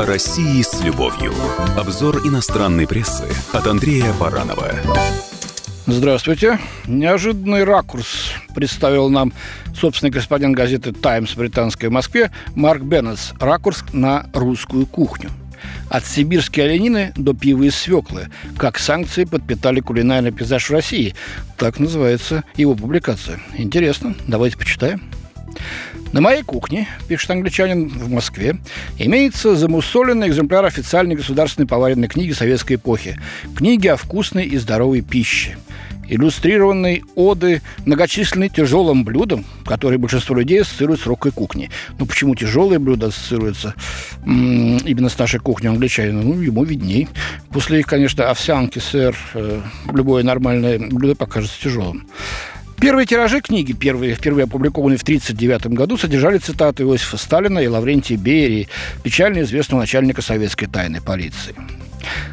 О России с любовью. Обзор иностранной прессы от Андрея Баранова. Здравствуйте. Неожиданный ракурс представил нам собственный корреспондент газеты «Таймс» британской в Москве Марк Беннетс. Ракурс на русскую кухню. От сибирской оленины до пива из свеклы. Как санкции подпитали кулинарный пейзаж России. Так называется его публикация. Интересно. Давайте почитаем. На моей кухне, пишет англичанин в Москве, имеется замусоленный экземпляр официальной государственной поваренной книги советской эпохи. Книги о вкусной и здоровой пище иллюстрированные оды многочисленные тяжелым блюдам, которые большинство людей ассоциируют с русской кухней. Ну, почему тяжелые блюда ассоциируются м- именно с нашей кухней англичанина? Ну, ему видней. После, конечно, овсянки, сыр, э, любое нормальное блюдо покажется тяжелым. Первые тиражи книги, первые, впервые опубликованные в 1939 году, содержали цитаты Иосифа Сталина и Лаврентия Берии, печально известного начальника советской тайной полиции.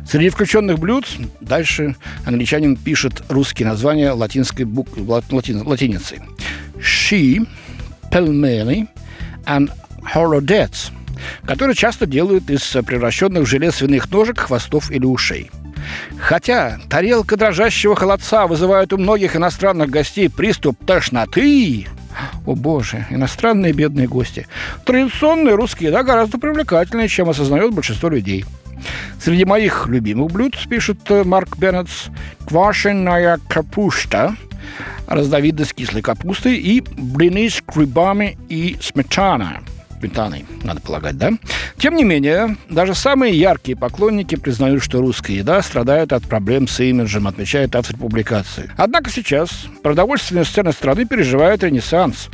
Среди включенных блюд дальше англичанин пишет русские названия латинской бук... лати... латиницей. She, pelmeni and holodets, которые часто делают из превращенных в желе свиных ножек, хвостов или ушей – Хотя тарелка дрожащего холодца вызывает у многих иностранных гостей приступ тошноты, о боже, иностранные бедные гости. Традиционные русские еда гораздо привлекательнее, чем осознает большинство людей. Среди моих любимых блюд, пишет э, Марк Беннетс, квашеная капуста, разновидность кислой капусты и блины с грибами и сметаной сметаной, надо полагать, да? Тем не менее, даже самые яркие поклонники признают, что русская еда страдает от проблем с имиджем, отмечает автор публикации. Однако сейчас продовольственная сцена страны переживает ренессанс.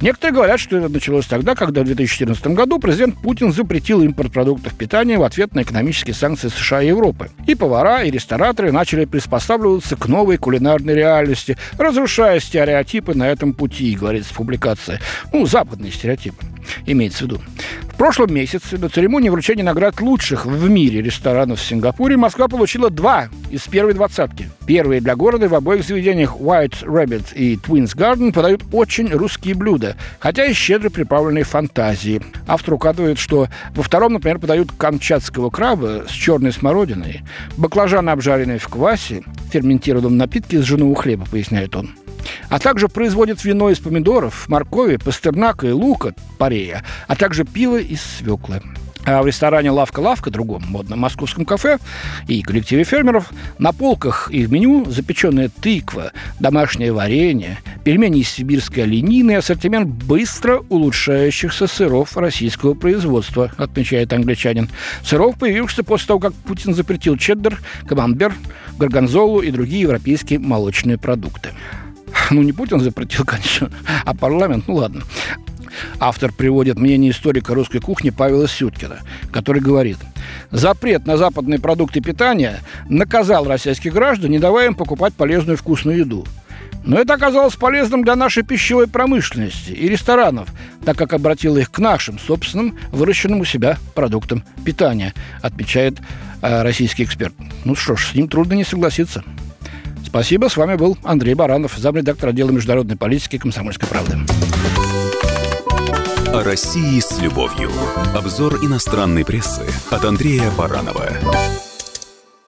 Некоторые говорят, что это началось тогда, когда в 2014 году президент Путин запретил импорт продуктов питания в ответ на экономические санкции США и Европы. И повара, и рестораторы начали приспосабливаться к новой кулинарной реальности, разрушая стереотипы на этом пути, говорится в публикации. Ну, западные стереотипы имеется в виду. В прошлом месяце на церемонии вручения наград лучших в мире ресторанов в Сингапуре Москва получила два из первой двадцатки. Первые для города в обоих заведениях White Rabbit и Twins Garden подают очень русские блюда, хотя и щедро приправленные фантазии. Автор указывает, что во втором, например, подают камчатского краба с черной смородиной, баклажаны, обжаренные в квасе, ферментированном напитке из жженого хлеба, поясняет он а также производит вино из помидоров, моркови, пастернака и лука, парея, а также пиво из свеклы. А в ресторане «Лавка-лавка», другом модном московском кафе и коллективе фермеров, на полках и в меню запеченная тыква, домашнее варенье, пельмени из сибирской оленины и ассортимент быстро улучшающихся сыров российского производства, отмечает англичанин. Сыров, появившихся после того, как Путин запретил чеддер, камамбер, горгонзолу и другие европейские молочные продукты. Ну, не Путин запретил, конечно, а парламент, ну ладно. Автор приводит мнение историка русской кухни Павела Сюткина, который говорит, запрет на западные продукты питания наказал российских граждан, не давая им покупать полезную вкусную еду. Но это оказалось полезным для нашей пищевой промышленности и ресторанов, так как обратило их к нашим собственным, выращенным у себя продуктам питания, отмечает э, российский эксперт. Ну что ж, с ним трудно не согласиться. Спасибо. С вами был Андрей Баранов, замредактор отдела международной политики «Комсомольской правды». О России с любовью. Обзор иностранной прессы от Андрея Баранова.